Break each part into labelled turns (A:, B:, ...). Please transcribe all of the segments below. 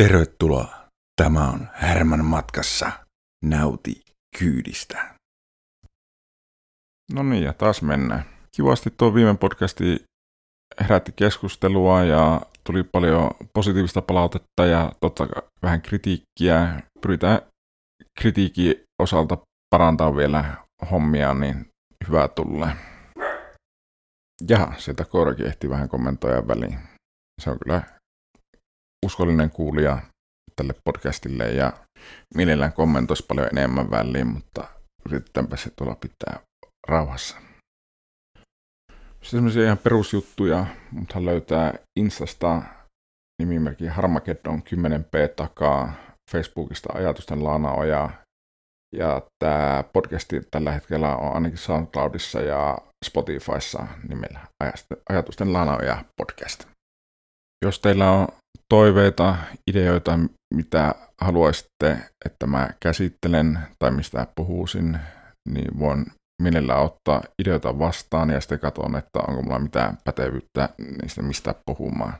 A: Tervetuloa. Tämä on Härmän matkassa. Nauti kyydistä.
B: No niin, ja taas mennään. Kivasti tuo viime podcasti herätti keskustelua ja tuli paljon positiivista palautetta ja totta kai vähän kritiikkiä. Pyritään kritiikin osalta parantaa vielä hommia, niin hyvää tulee. Jaha, sieltä Koirakin ehti vähän kommentoida väliin. Se on kyllä uskollinen kuulija tälle podcastille ja mielellään kommentoisi paljon enemmän väliin, mutta yritetäänpä se tuolla pitää rauhassa. Sitten semmoisia ihan perusjuttuja, mutta löytää Instasta nimimerkki Harmageddon 10p takaa, Facebookista ajatusten laanaoja, ja tämä podcasti tällä hetkellä on ainakin SoundCloudissa ja Spotifyssa nimellä Ajatusten laanaoja podcast. Jos teillä on toiveita, ideoita, mitä haluaisitte, että mä käsittelen tai mistä puhuisin, niin voin mielellään ottaa ideoita vastaan ja sitten katson, että onko mulla mitään pätevyyttä niistä mistä puhumaan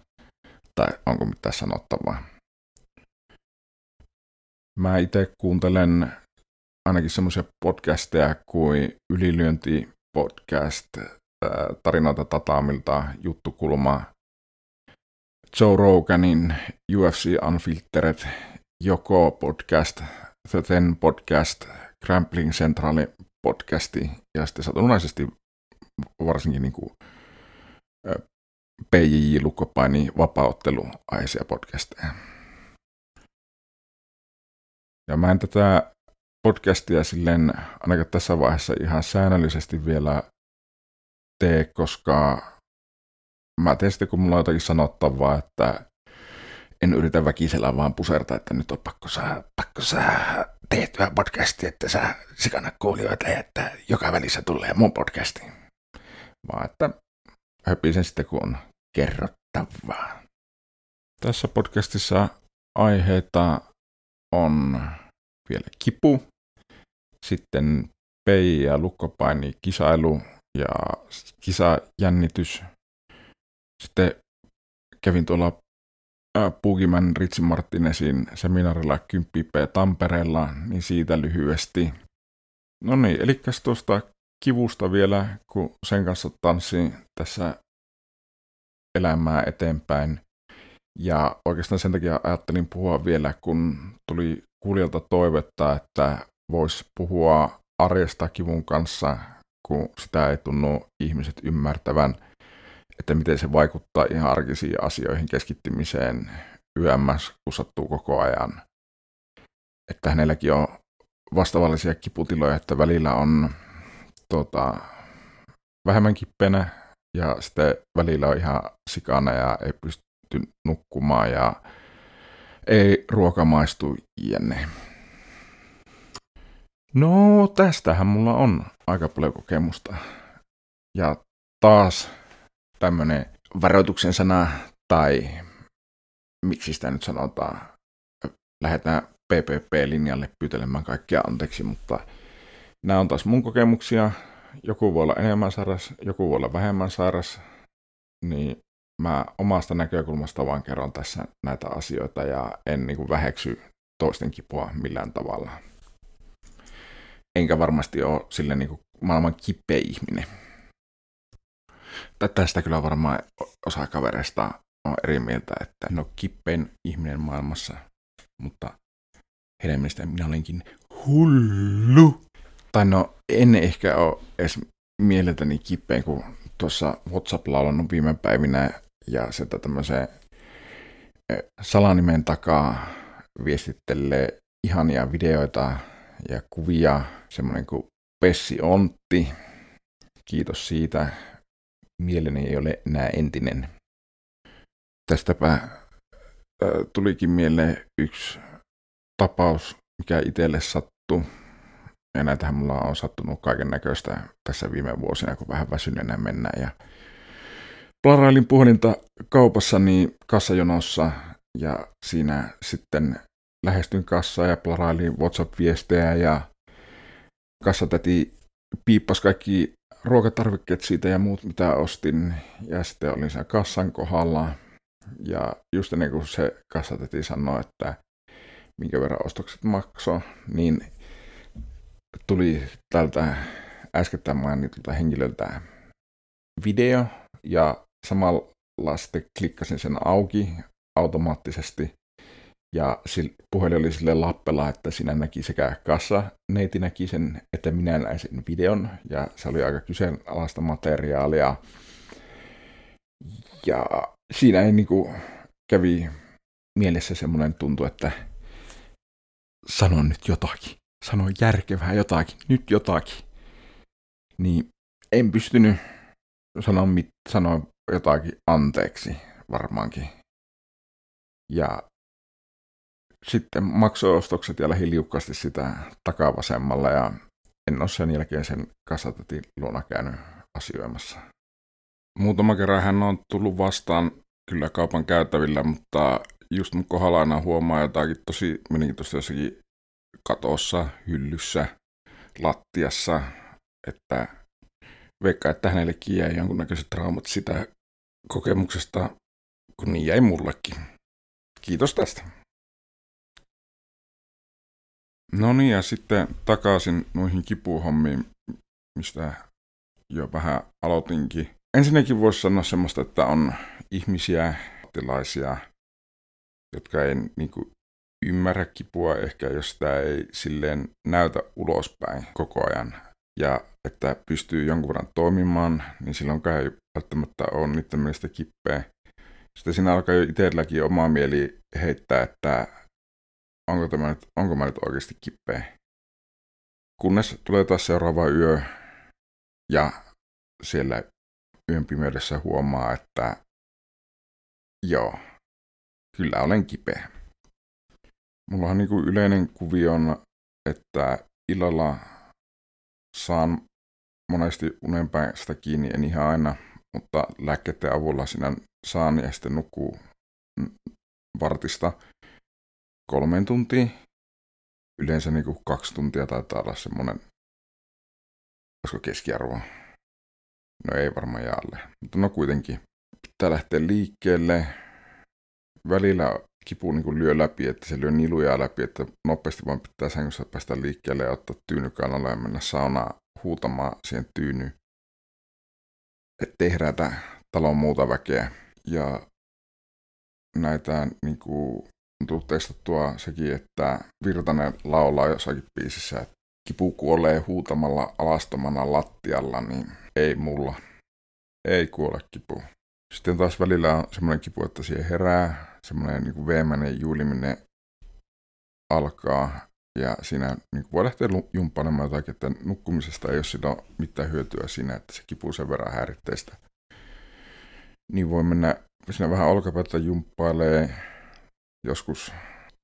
B: tai onko mitään sanottavaa. Mä itse kuuntelen ainakin semmoisia podcasteja kuin Ylilyönti podcast, tarinoita Tataamilta, Juttukulma, Joe Roganin UFC Unfiltered, Joko podcast, The Ten podcast, Crampling Centrali podcasti ja sitten satunnaisesti varsinkin niin kuin PJJ Lukkopaini vapauttelu aiheisia podcasteja. Ja mä en tätä podcastia silleen ainakaan tässä vaiheessa ihan säännöllisesti vielä tee, koska mä sitten, kun mulla on jotakin sanottavaa, että en yritä väkisellä vaan puserta, että nyt on pakko saa, pakko saa tehtyä podcastia, että saa sikana kuulijoita ja että joka välissä tulee mun podcasti. Vaan että höpisen sitten, kun on kerrottavaa. Tässä podcastissa aiheita on vielä kipu, sitten pei- ja lukkopaini kisailu ja kisajännitys. Sitten kävin tuolla Puukiman Ritsi Martinesin seminaarilla 10P Tampereella, niin siitä lyhyesti. No niin, eli tuosta kivusta vielä, kun sen kanssa tanssin tässä elämää eteenpäin. Ja oikeastaan sen takia ajattelin puhua vielä, kun tuli kuulijalta toivetta, että voisi puhua arjesta kivun kanssa, kun sitä ei tunnu ihmiset ymmärtävän, että miten se vaikuttaa ihan arkisiin asioihin keskittymiseen yömmäs, kun sattuu koko ajan. Että hänelläkin on vastavallisia kiputiloja, että välillä on tota, vähemmän kippenä ja sitten välillä on ihan sikana ja ei pysty nukkumaan ja ei ruoka maistu jne. No, tästähän mulla on aika paljon kokemusta. Ja taas tämmönen varoituksen sana, tai miksi sitä nyt sanotaan, lähdetään PPP-linjalle pyytelemään kaikkia anteeksi, mutta nämä on taas mun kokemuksia. Joku voi olla enemmän sairas, joku voi olla vähemmän sairas, niin mä omasta näkökulmasta vaan kerron tässä näitä asioita ja en niin kuin väheksy toisten kipua millään tavalla enkä varmasti ole sille niin kuin maailman kipeä ihminen. Tästä kyllä varmaan osa kavereista on eri mieltä, että en ole kippein ihminen maailmassa, mutta heidän mielestään minä olenkin hullu. Tai no, en ehkä ole edes mieleltäni kippein, kun tuossa WhatsApp-laulun viime päivinä ja sieltä tämmöiseen salanimen takaa viestittelee ihania videoita ja kuvia, semmoinen kuin Pessi Ontti. Kiitos siitä. Mieleni ei ole enää entinen. Tästäpä äh, tulikin mieleen yksi tapaus, mikä itselle sattui. Ja näitähän mulla on sattunut kaiken näköistä tässä viime vuosina, kun vähän väsyneenä mennään. Ja plarailin puhelinta niin kassajonossa ja siinä sitten lähestyin kassaa ja plarailin WhatsApp-viestejä ja kassatäti piippas kaikki ruokatarvikkeet siitä ja muut mitä ostin. Ja sitten olin siellä kassan kohdalla. Ja just ennen kuin se kassatetti sanoi, että minkä verran ostokset maksoi, niin tuli tältä äskettäin mainitulta henkilöltä video. Ja samalla sitten klikkasin sen auki automaattisesti ja puhelin oli sille lappella, että sinä näki sekä kassa, neiti näki sen, että minä näin sen videon ja se oli aika kyseenalaista materiaalia. Ja siinä ei niinku kävi mielessä semmoinen tuntu, että sanon nyt jotakin, sano järkevää jotakin, nyt jotakin. Niin en pystynyt sanoa, mit, sanoa jotakin anteeksi varmaankin. Ja sitten maksuostokset ja lähdin liukkaasti sitä takavasemmalla ja en ole sen jälkeen sen kassatetin luona käynyt asioimassa. Muutama kerran hän on tullut vastaan kyllä kaupan käytävillä, mutta just mun kohdalla aina huomaa jotakin tosi mielenkiintoista jossakin katossa, hyllyssä, lattiassa, että veikkaa, että hänellekin jäi jonkunnäköiset traumat sitä kokemuksesta, kun niin jäi mullekin. Kiitos tästä. No niin, ja sitten takaisin noihin kipuhommiin, mistä jo vähän aloitinkin. Ensinnäkin voisi sanoa semmoista, että on ihmisiä, tilaisia, jotka ei niin kuin, ymmärrä kipua ehkä, jos sitä ei silleen näytä ulospäin koko ajan. Ja että pystyy jonkun verran toimimaan, niin silloin ei välttämättä ole niiden mielestä kippeä. Sitten siinä alkaa jo itselläkin omaa mieli heittää, että onko, tämä nyt, onko mä nyt oikeasti kippeä. Kunnes tulee taas seuraava yö ja siellä yön pimeydessä huomaa, että joo, kyllä olen kipeä. Mulla on niin yleinen kuvio on, että illalla saan monesti unen päästä kiinni, en ihan aina, mutta lääkkeiden avulla sinä saan ja sitten nukkuu vartista kolmeen tuntiin. Yleensä niin kuin kaksi tuntia taitaa olla semmoinen, olisiko keskiarvo. No ei varmaan jaalle, mutta no kuitenkin. Pitää lähteä liikkeelle. Välillä kipu niin kuin lyö läpi, että se lyö niluja läpi, että nopeasti vaan pitää sängyssä päästä liikkeelle ja ottaa tyynykanalle ja mennä saunaan huutamaan siihen tyynyyn. Että tehdään talon muuta väkeä. Ja näitä niin kuin, tullut testattua sekin, että Virtanen laulaa jossakin biisissä, että kipu kuolee huutamalla alastomana lattialla, niin ei mulla. Ei kuole kipu. Sitten taas välillä on semmoinen kipu, että siihen herää, semmoinen niin veemäinen juuliminen alkaa, ja siinä niin voi lähteä jumppailemaan jotakin, että nukkumisesta ei ole sitä mitään hyötyä siinä, että se kipu sen verran häiritteistä. Niin voi mennä siinä vähän olkapäätä jumppailee, joskus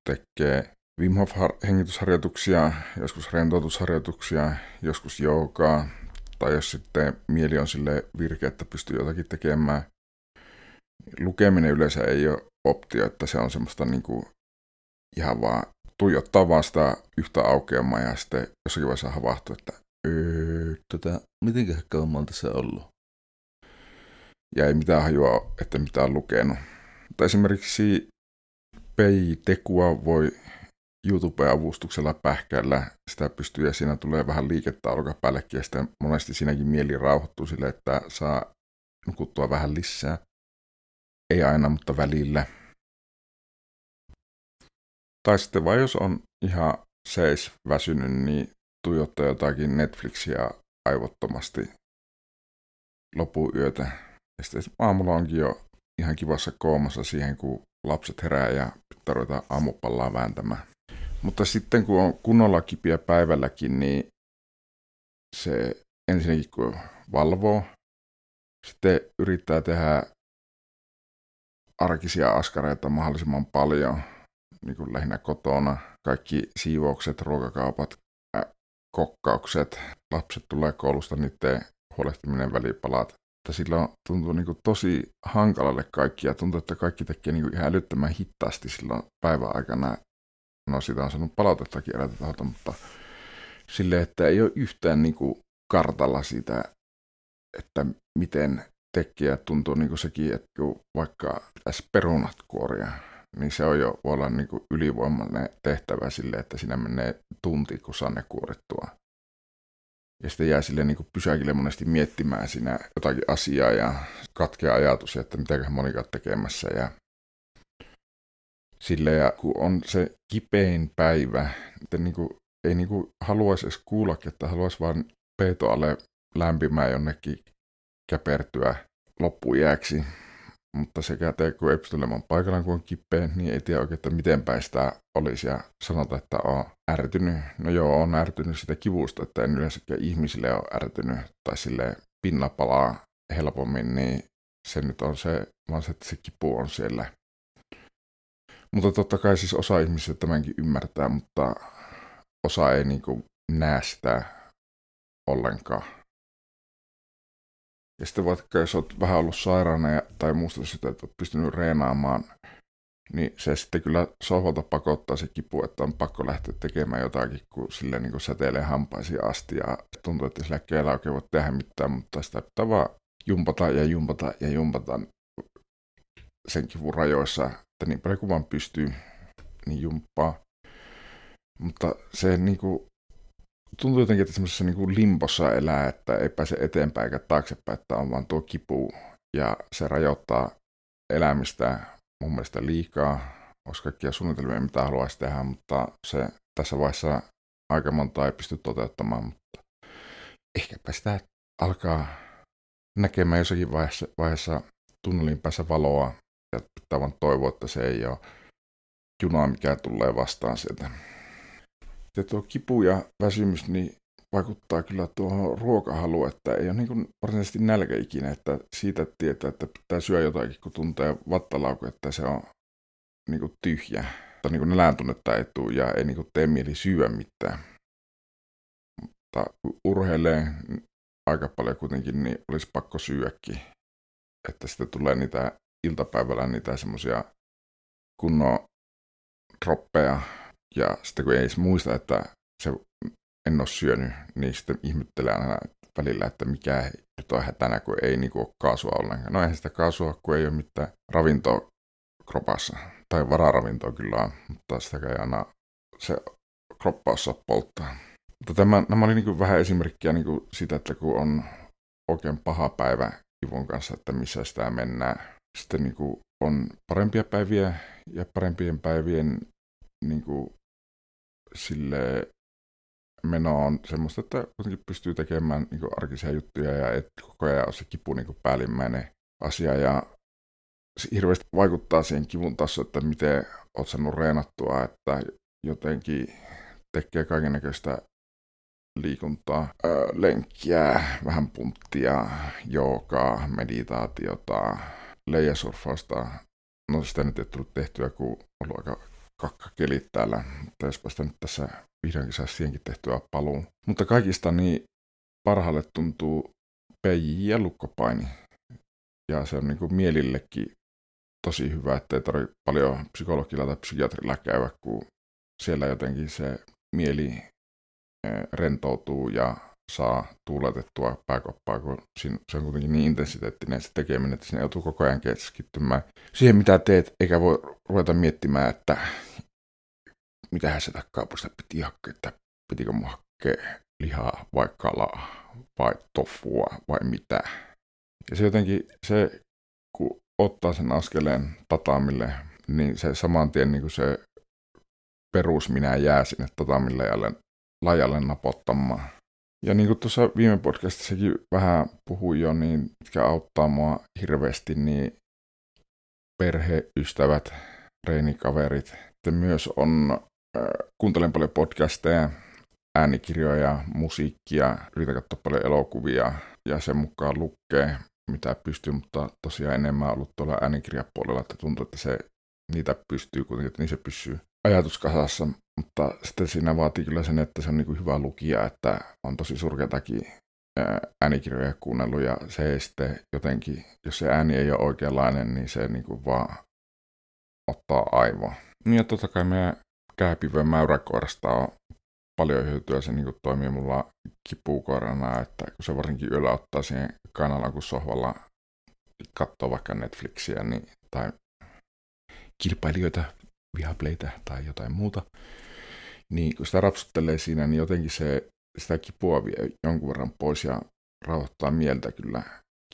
B: tekee Wim Hof hengitysharjoituksia, joskus rentoutusharjoituksia, joskus joogaa, tai jos sitten mieli on sille virke, että pystyy jotakin tekemään. Lukeminen yleensä ei ole optio, että se on semmoista niin kuin ihan vaan tuijottaa vaan sitä yhtä aukeamaa ja sitten jossakin vaiheessa havahtuu, että öö, tota, miten kauan tässä ollut? Ja ei mitään hajua, että mitä on lukenut. Mutta esimerkiksi PI-tekua voi YouTube-avustuksella pähkäillä. Sitä pystyy ja siinä tulee vähän liikettä olkapäällekkin ja sitten monesti siinäkin mieli rauhoittuu sille, että saa nukuttua vähän lisää. Ei aina, mutta välillä. Tai sitten vai jos on ihan seis väsynyt, niin tuijottaa jotakin Netflixiä aivottomasti lopuyötä. Ja sitten aamulla onkin jo ihan kivassa koomassa siihen, kun lapset herää ja pitää ruveta aamupallaa vääntämään. Mutta sitten kun on kunnolla kipiä päivälläkin, niin se ensinnäkin kun valvoo, sitten yrittää tehdä arkisia askareita mahdollisimman paljon, niin kuin lähinnä kotona. Kaikki siivoukset, ruokakaupat, kokkaukset, lapset tulee koulusta, niiden huolehtiminen välipalat, että silloin tuntuu niin kuin tosi hankalalle kaikki ja tuntuu, että kaikki tekee niin kuin ihan älyttömän hittaasti silloin päivän aikana. No siitä on saanut palautettakin eräältä taholta, mutta silleen, että ei ole yhtään niin kuin kartalla siitä, että miten tekijä tuntuu niin kuin sekin, että kun vaikka pitäisi perunat kuoria, niin se on jo voi olla niin kuin ylivoimainen tehtävä sille, että siinä menee tunti, kun saa ne kuorittua. Ja sitten jää sille niin pysäkille monesti miettimään siinä jotakin asiaa ja katkea ajatus, että mitäköhän monikaan tekemässä. Ja sille ja kun on se kipein päivä, että niin kuin, ei niin kuin haluaisi edes kuulla, että haluaisi vaan peitoalle lämpimään jonnekin käpertyä loppujääksi. Mutta sekä te, kun ei pysty olemaan paikallaan, kun on kipeä, niin ei tiedä oikein, että miten päin sitä olisi. Ja sanota, että on ärtynyt. No joo, on ärtynyt sitä kivusta, että en yleensäkään ihmisille ole ärtynyt. Tai sille pinna palaa helpommin, niin se nyt on se, vaan se, että se kipu on siellä. Mutta totta kai siis osa ihmisistä tämänkin ymmärtää, mutta osa ei niin näe sitä ollenkaan. Ja sitten vaikka jos olet vähän ollut sairaana ja, tai muusta sitä, että olet pystynyt reenaamaan, niin se sitten kyllä sohvalta pakottaa se kipu, että on pakko lähteä tekemään jotakin, kun sille niin kuin säteilee hampaisiin asti ja tuntuu, että sillä keillä oikein voi tehdä mitään, mutta sitä pitää vaan jumpata ja jumpata ja jumpata sen kivun rajoissa, että niin paljon kuin vaan pystyy, niin jumppaa. Mutta se niin kuin, tuntuu jotenkin, että semmoisessa niin kuin limpossa elää, että ei pääse eteenpäin eikä taaksepäin, että on vaan tuo kipu ja se rajoittaa elämistä mun mielestä liikaa. Olisi kaikkia suunnitelmia, mitä haluaisi tehdä, mutta se tässä vaiheessa aika monta ei pysty toteuttamaan, mutta ehkäpä sitä alkaa näkemään jossakin vaiheessa, vaiheessa tunnelin päässä valoa ja pitää vaan toivoa, että se ei ole junaa, mikä tulee vastaan sieltä. Ja tuo kipu ja väsymys niin vaikuttaa kyllä tuohon ruokahaluun, että ei ole niin varsinaisesti nälkä ikinä, että siitä tietää, että pitää syödä jotakin, kun tuntee vattalauku, että se on niin kuin tyhjä. Tai niin kuin näläntunnetta ei tule ja ei niin kuin tee mieli syödä mitään. Mutta urheilee aika paljon kuitenkin, niin olisi pakko syödäkin. Että sitten tulee niitä iltapäivällä niitä semmoisia kunnon droppeja, ja sitten kun ei edes muista, että se en ole syönyt, niin sitten ihmettelee aina välillä, että mikä nyt on hätänä, kun ei niin kuin ole kaasua ollenkaan. No eihän sitä kaasua, kun ei ole mitään ravintoa kropassa. Tai vararavintoa kyllä on, mutta sitä ei aina se kroppa osaa polttaa. Mutta tämä, nämä oli niin vähän esimerkkiä niin kuin siitä, että kun on oikein paha päivä kivun kanssa, että missä sitä mennään. Sitten niin kuin on parempia päiviä ja parempien päivien niin kuin sille meno on semmoista, että kuitenkin pystyy tekemään niin arkisia juttuja ja et koko ajan ole se kipu niin päällimmäinen asia ja se hirveästi vaikuttaa siihen kivun tasoon, että miten olet saanut reenattua, että jotenkin tekee kaikenlaista liikuntaa, öö, lenkkiä, vähän punttia, joogaa, meditaatiota, leijasurfausta. No sitä nyt ei tullut tehtyä, kun on ollut aika kakkakelit täällä, mutta jospa sitä nyt tässä vihdoinkin saisi siihenkin tehtyä paluun. Mutta kaikista niin parhaalle tuntuu PJ ja lukkopaini. Ja se on niin kuin mielillekin tosi hyvä, että ei tarvitse paljon psykologilla tai psykiatrilla käydä, kun siellä jotenkin se mieli eh, rentoutuu ja saa tuuletettua pääkoppaa, kun se on kuitenkin niin intensiteettinen se tekeminen, että sinne joutuu koko ajan keskittymään siihen, mitä teet, eikä voi ruveta miettimään, että mitähän se takaapusta piti hakea, että pitikö mun hakea lihaa vai kalaa vai tofua vai mitä. Ja se jotenkin, se kun ottaa sen askeleen tatamille, niin se saman tien niin kuin se perus minä jää sinne tatamille ja lajalle napottamaan. Ja niin kuin tuossa viime podcastissakin vähän puhuin jo, niin mitkä auttaa mua hirveästi, niin perheystävät, reinikaverit. Sitten myös on, kuuntelen paljon podcasteja, äänikirjoja, musiikkia, yritän katsoa paljon elokuvia ja sen mukaan lukee, mitä pystyy, mutta tosiaan enemmän ollut tuolla äänikirjapuolella, että tuntuu, että se, niitä pystyy kuitenkin, että niin se pysyy ajatuskasassa, mutta sitten siinä vaatii kyllä sen, että se on niin hyvä lukija, että on tosi surkeatakin äänikirjoja kuunnellut ja se ei sitten jotenkin, jos se ääni ei ole oikeanlainen, niin se niin kuin vaan ottaa aivoa. Niin ja totta kai meidän kääpivön mäyräkoirasta on paljon hyötyä, se niin toimii mulla kipukoirana, että kun se varsinkin yöllä ottaa siihen kanalla, kun sohvalla katsoo vaikka Netflixiä niin, tai kilpailijoita, vihapleitä tai jotain muuta, niin kun sitä rapsuttelee siinä, niin jotenkin se, sitä kipua vie jonkun verran pois ja rauhoittaa mieltä kyllä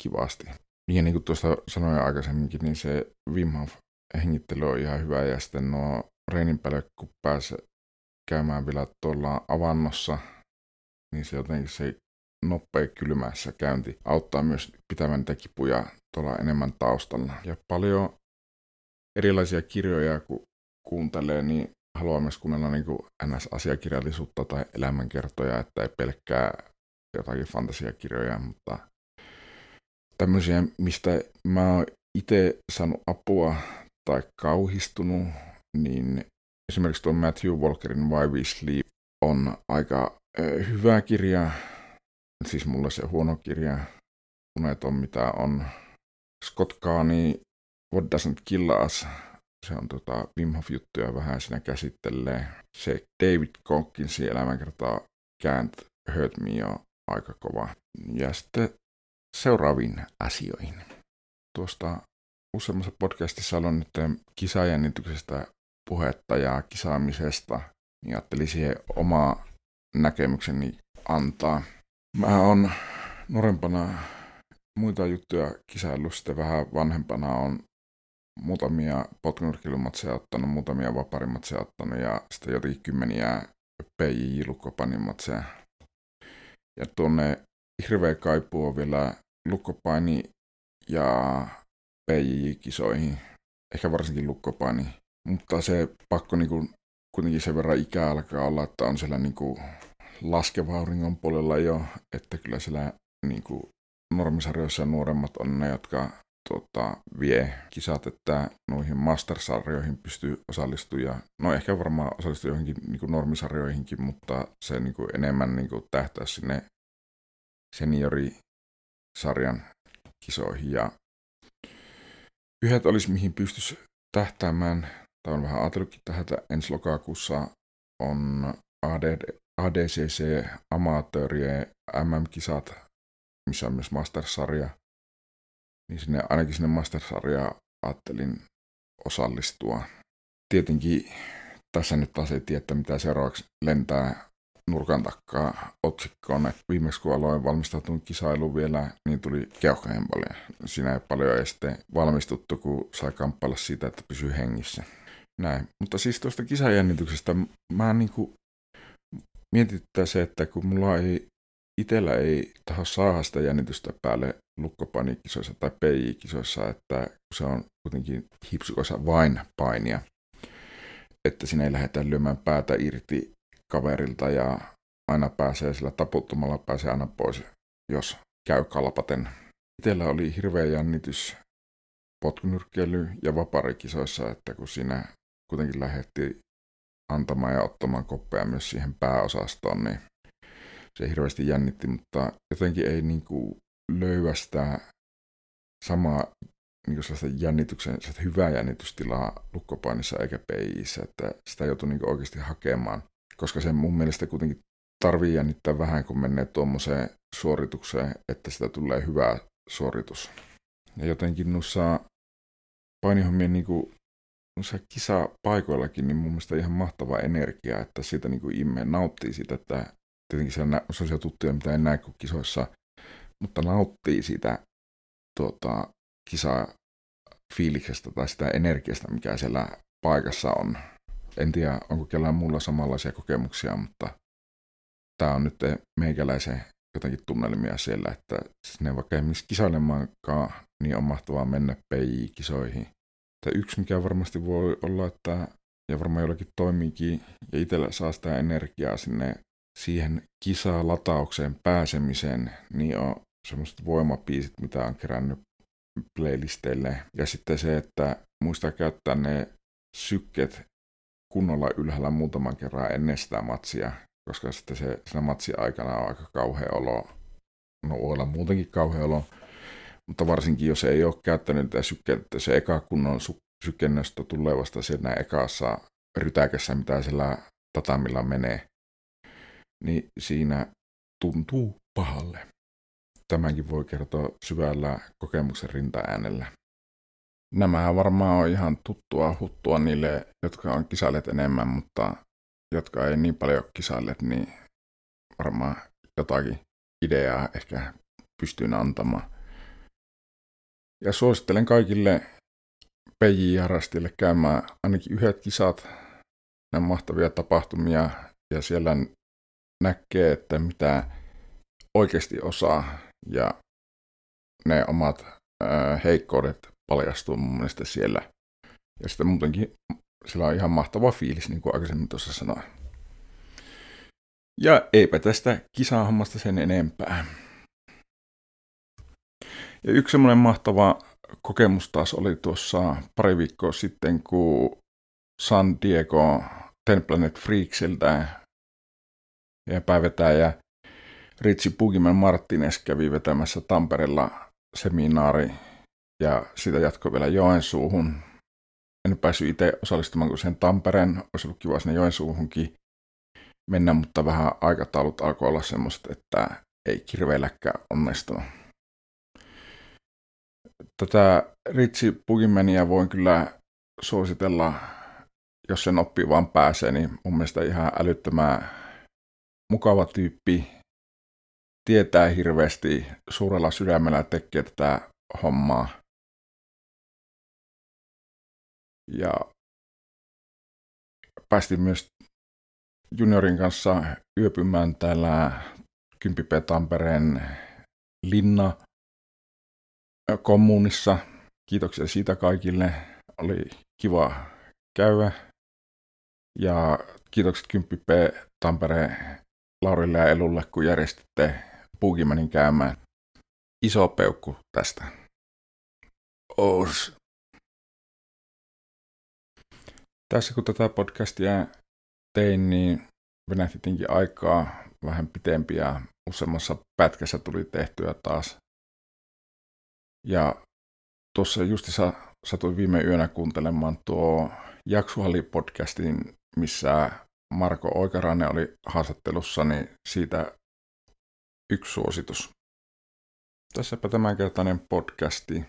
B: kivasti. Ja niin kuin tuosta sanoin aikaisemminkin, niin se Wim Hof hengittely on ihan hyvä ja sitten nuo reenin päälle, kun pääsee käymään vielä tuolla avannossa, niin se jotenkin se nopea kylmässä käynti auttaa myös pitämään niitä kipuja tuolla enemmän taustalla. Ja paljon erilaisia kirjoja, kun kuuntelee, niin haluaa myös kuunnella niin kuin NS-asiakirjallisuutta tai elämänkertoja, että ei pelkkää jotakin fantasiakirjoja, mutta tämmöisiä, mistä mä oon itse saanut apua tai kauhistunut, niin esimerkiksi tuo Matthew Walkerin Why We Sleep on aika hyvä kirja, siis mulle se huono kirja, unet on mitä on. Scott Kaani, What Doesn't Kill Us, se on tota Wim Hof juttuja vähän siinä käsittelee. Se David Conkinsin elämänkertaa Can't Hurt Me on aika kova. Ja sitten seuraaviin asioihin. Tuosta useammassa podcastissa on nyt kisajännityksestä puhetta ja kisaamisesta, niin ajattelin siihen omaa näkemykseni antaa. Mä oon nuorempana muita juttuja kisaillut, sitten vähän vanhempana on muutamia potkunyrkkeilymatseja ottanut, muutamia vaparimatseja ottanut ja sitten jotenkin kymmeniä PJ lukkopanimatseja. Ja tuonne hirveä kaipuu on vielä lukkopaini ja PJ-kisoihin, ehkä varsinkin lukkopaini. Mutta se pakko niin kuin, kuitenkin sen verran ikää alkaa olla, että on siellä niin kuin laskeva auringon puolella jo, että kyllä siellä niin kuin normisarjoissa nuoremmat on ne, jotka tota, vie kisat, että noihin mastersarjoihin pystyy osallistumaan. No ehkä varmaan osallistuu johonkin niin kuin normisarjoihinkin, mutta se niin kuin enemmän niin kuin tähtää sinne seniorisarjan kisoihin. Ja yhdet olisi, mihin pystyisi tähtäämään, tai on vähän ajatellutkin tähän, että ensi lokakuussa on ADD, ADCC amatöörien MM-kisat, missä on myös Masters-sarja. Niin sinne, ainakin sinne Masters-sarjaan ajattelin osallistua. Tietenkin tässä nyt taas ei tiedä, mitä seuraavaksi lentää nurkan takkaa otsikkoon. Et viimeksi kun aloin valmistautua kisailuun vielä, niin tuli keuhkohempali. Siinä ei paljon ei sitten valmistuttu, kun sai kamppailla siitä, että pysyy hengissä. Näin. Mutta siis tuosta kisajännityksestä mä niin kuin mietittää se, että kun mulla ei itsellä ei taho saada sitä jännitystä päälle lukkopanikisoissa tai PI-kisoissa, että se on kuitenkin hipsukossa vain painia, että sinä ei lähdetä lyömään päätä irti kaverilta ja aina pääsee sillä taputtumalla pääsee aina pois, jos käy kalpaten. Itsellä oli hirveä jännitys potkunyrkkeily ja vaparikisoissa, että kun siinä kuitenkin lähetti antamaan ja ottamaan koppeja myös siihen pääosastoon, niin se hirveästi jännitti, mutta jotenkin ei niin kuin löyä sitä samaa niin kuin sellaista jännityksen, sellaista hyvää jännitystilaa lukkopainissa eikä PIissä, että sitä joutuu niin oikeasti hakemaan, koska se mun mielestä kuitenkin tarvii jännittää vähän, kun menee tuommoiseen suoritukseen, että sitä tulee hyvä suoritus. Ja jotenkin noissa painihommien niin noissa kisapaikoillakin, niin mun mielestä ihan mahtava energia, että siitä niin kuin imme nauttii siitä, että tietenkin siellä on sellaisia tuttuja, mitä en näe kuin kisoissa, mutta nauttii siitä tuota, kisaa fiiliksestä tai sitä energiasta, mikä siellä paikassa on. En tiedä, onko kellään muulla samanlaisia kokemuksia, mutta tämä on nyt meikäläisen jotenkin tunnelmia siellä, että sinne vaikka ei missä kisailemaankaan, niin on mahtavaa mennä PJ-kisoihin. Tai yksi, mikä varmasti voi olla, että ja varmaan jollakin toimiikin, ja itsellä saa sitä energiaa sinne siihen kisalataukseen pääsemiseen, niin on semmoiset voimapiisit, mitä on kerännyt playlisteille. Ja sitten se, että muistaa käyttää ne sykket kunnolla ylhäällä muutaman kerran ennen sitä matsia, koska sitten se siinä matsi aikana on aika kauhea olo. No olla muutenkin kauhea olo, mutta varsinkin jos ei ole käyttänyt tätä sykkeitä, se eka kunnon sykennöstö tulee vasta siinä ekassa rytäkässä, mitä siellä tatamilla menee, niin siinä tuntuu pahalle. tämänkin voi kertoa syvällä kokemuksen rintaäänellä. Nämä varmaan on ihan tuttua huttua niille, jotka on kisailleet enemmän, mutta jotka ei niin paljon kisailleet, niin varmaan jotakin ideaa ehkä pystyn antamaan. Ja suosittelen kaikille PJ-harrastille käymään ainakin yhdet kisat, nämä mahtavia tapahtumia, ja siellä näkee, että mitä oikeasti osaa, ja ne omat ää, heikkoudet paljastuu mun mielestä siellä. Ja sitten muutenkin sillä on ihan mahtava fiilis, niin kuin aikaisemmin tuossa sanoin. Ja eipä tästä kisahommasta sen enempää. Ja yksi semmoinen mahtava kokemus taas oli tuossa pari viikkoa sitten, kun San Diego Ten Planet Freaksiltä ja päivetäjä Ritsi Pugiman Martinez kävi vetämässä Tampereella seminaari ja sitä jatkoi vielä Joensuuhun. En päässyt itse osallistumaan, kun sen Tampereen olisi ollut kiva sinne Joensuuhunkin mennä, mutta vähän aikataulut alkoi olla semmoista, että ei kirveelläkään onnistunut. Tätä Ritsi Pugimania voin kyllä suositella, jos sen oppii vaan pääsee, niin mun mielestä ihan älyttömän mukava tyyppi, tietää hirveästi, suurella sydämellä tekee tätä hommaa. Ja päästiin myös juniorin kanssa yöpymään täällä Kympipä Tampereen linna kommunissa. Kiitoksia siitä kaikille. Oli kiva käydä. Ja kiitokset Kymppi P. Tampereen Laurille ja Elulle, kun järjestitte Puukimanin käymään. Iso peukku tästä. Os. Tässä kun tätä podcastia tein, niin venähti aikaa vähän pitempiä. Useammassa pätkässä tuli tehtyä taas. Ja tuossa justissa satuin viime yönä kuuntelemaan tuo Jaksuhalli-podcastin, missä Marko Oikarainen oli haastattelussa, niin siitä yksi suositus. Tässäpä tämänkertainen podcasti.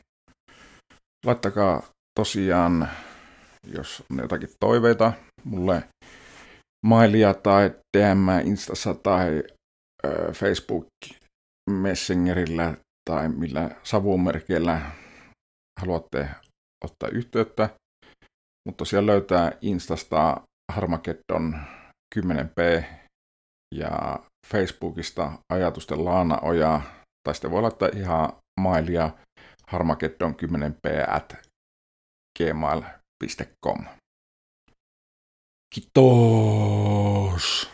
B: Laittakaa tosiaan, jos on jotakin toiveita mulle mailia tai DM Instassa tai Facebook Messengerillä tai millä savumerkeillä haluatte ottaa yhteyttä. Mutta siellä löytää Instasta Harmageddon 10p ja Facebookista ajatusten Laana Oja, tai sitten voi laittaa ihan mailia harmageddon 10p at gmail.com. Kiitos!